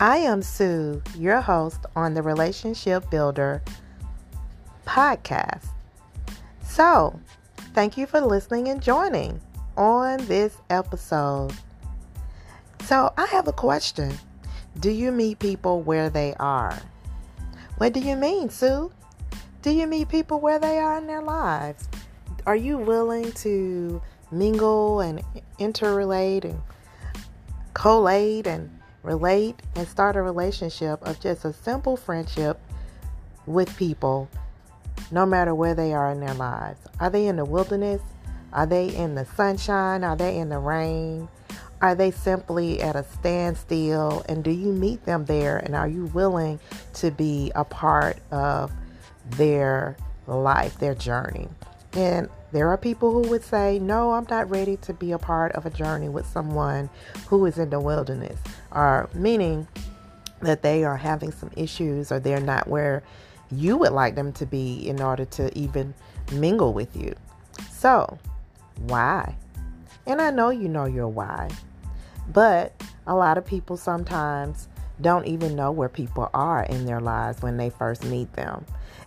I am Sue, your host on the Relationship Builder podcast. So, thank you for listening and joining on this episode. So, I have a question Do you meet people where they are? What do you mean, Sue? Do you meet people where they are in their lives? Are you willing to mingle and interrelate and collate and relate and start a relationship of just a simple friendship with people no matter where they are in their lives. Are they in the wilderness? Are they in the sunshine? Are they in the rain? Are they simply at a standstill? And do you meet them there? And are you willing to be a part of their life, their journey? And there are people who would say, No, I'm not ready to be a part of a journey with someone who is in the wilderness, or meaning that they are having some issues or they're not where you would like them to be in order to even mingle with you. So, why? And I know you know your why, but a lot of people sometimes don't even know where people are in their lives when they first meet them.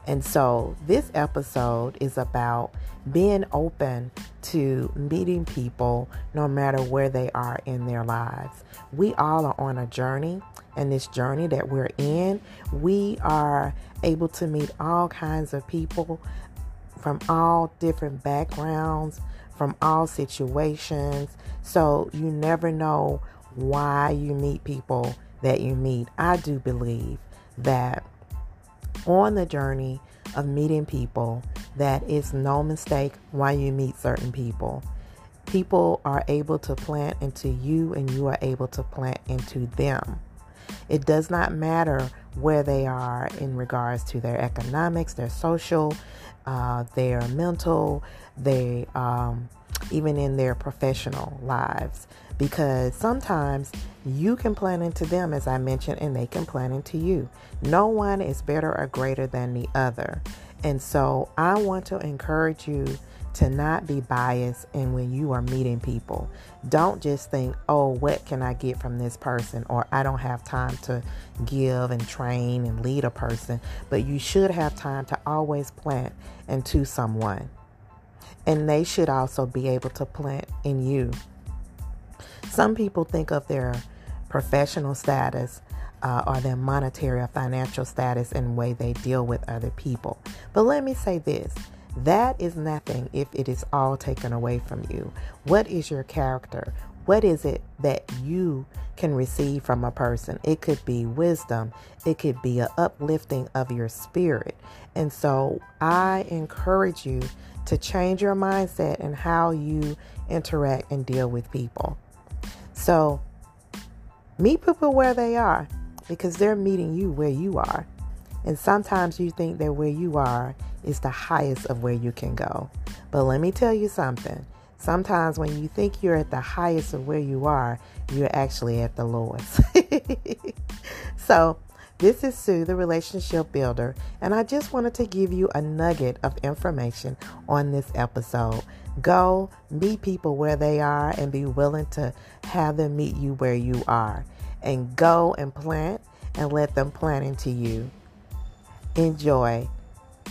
And so, this episode is about being open to meeting people no matter where they are in their lives. We all are on a journey, and this journey that we're in, we are able to meet all kinds of people from all different backgrounds, from all situations. So, you never know why you meet people that you meet. I do believe that on the journey of meeting people that it's no mistake why you meet certain people. People are able to plant into you, and you are able to plant into them. It does not matter where they are in regards to their economics, their social, uh, their mental, they um, even in their professional lives because sometimes you can plan into them, as I mentioned, and they can plan into you. No one is better or greater than the other. And so I want to encourage you to not be biased and when you are meeting people. Don't just think, oh, what can I get from this person? Or I don't have time to give and train and lead a person. But you should have time to always plant into someone. And they should also be able to plant in you. Some people think of their professional status uh, or their monetary or financial status and way they deal with other people. But let me say this that is nothing if it is all taken away from you. What is your character? What is it that you can receive from a person? It could be wisdom, it could be an uplifting of your spirit. And so I encourage you to change your mindset and how you interact and deal with people. So meet people where they are because they're meeting you where you are. And sometimes you think that where you are is the highest of where you can go. But let me tell you something. Sometimes when you think you're at the highest of where you are, you're actually at the lowest. so, this is Sue, the relationship builder, and I just wanted to give you a nugget of information on this episode. Go meet people where they are and be willing to have them meet you where you are. And go and plant and let them plant into you. Enjoy.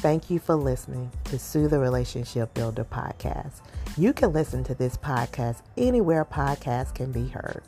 Thank you for listening to Sue the Relationship Builder podcast. You can listen to this podcast anywhere podcasts can be heard.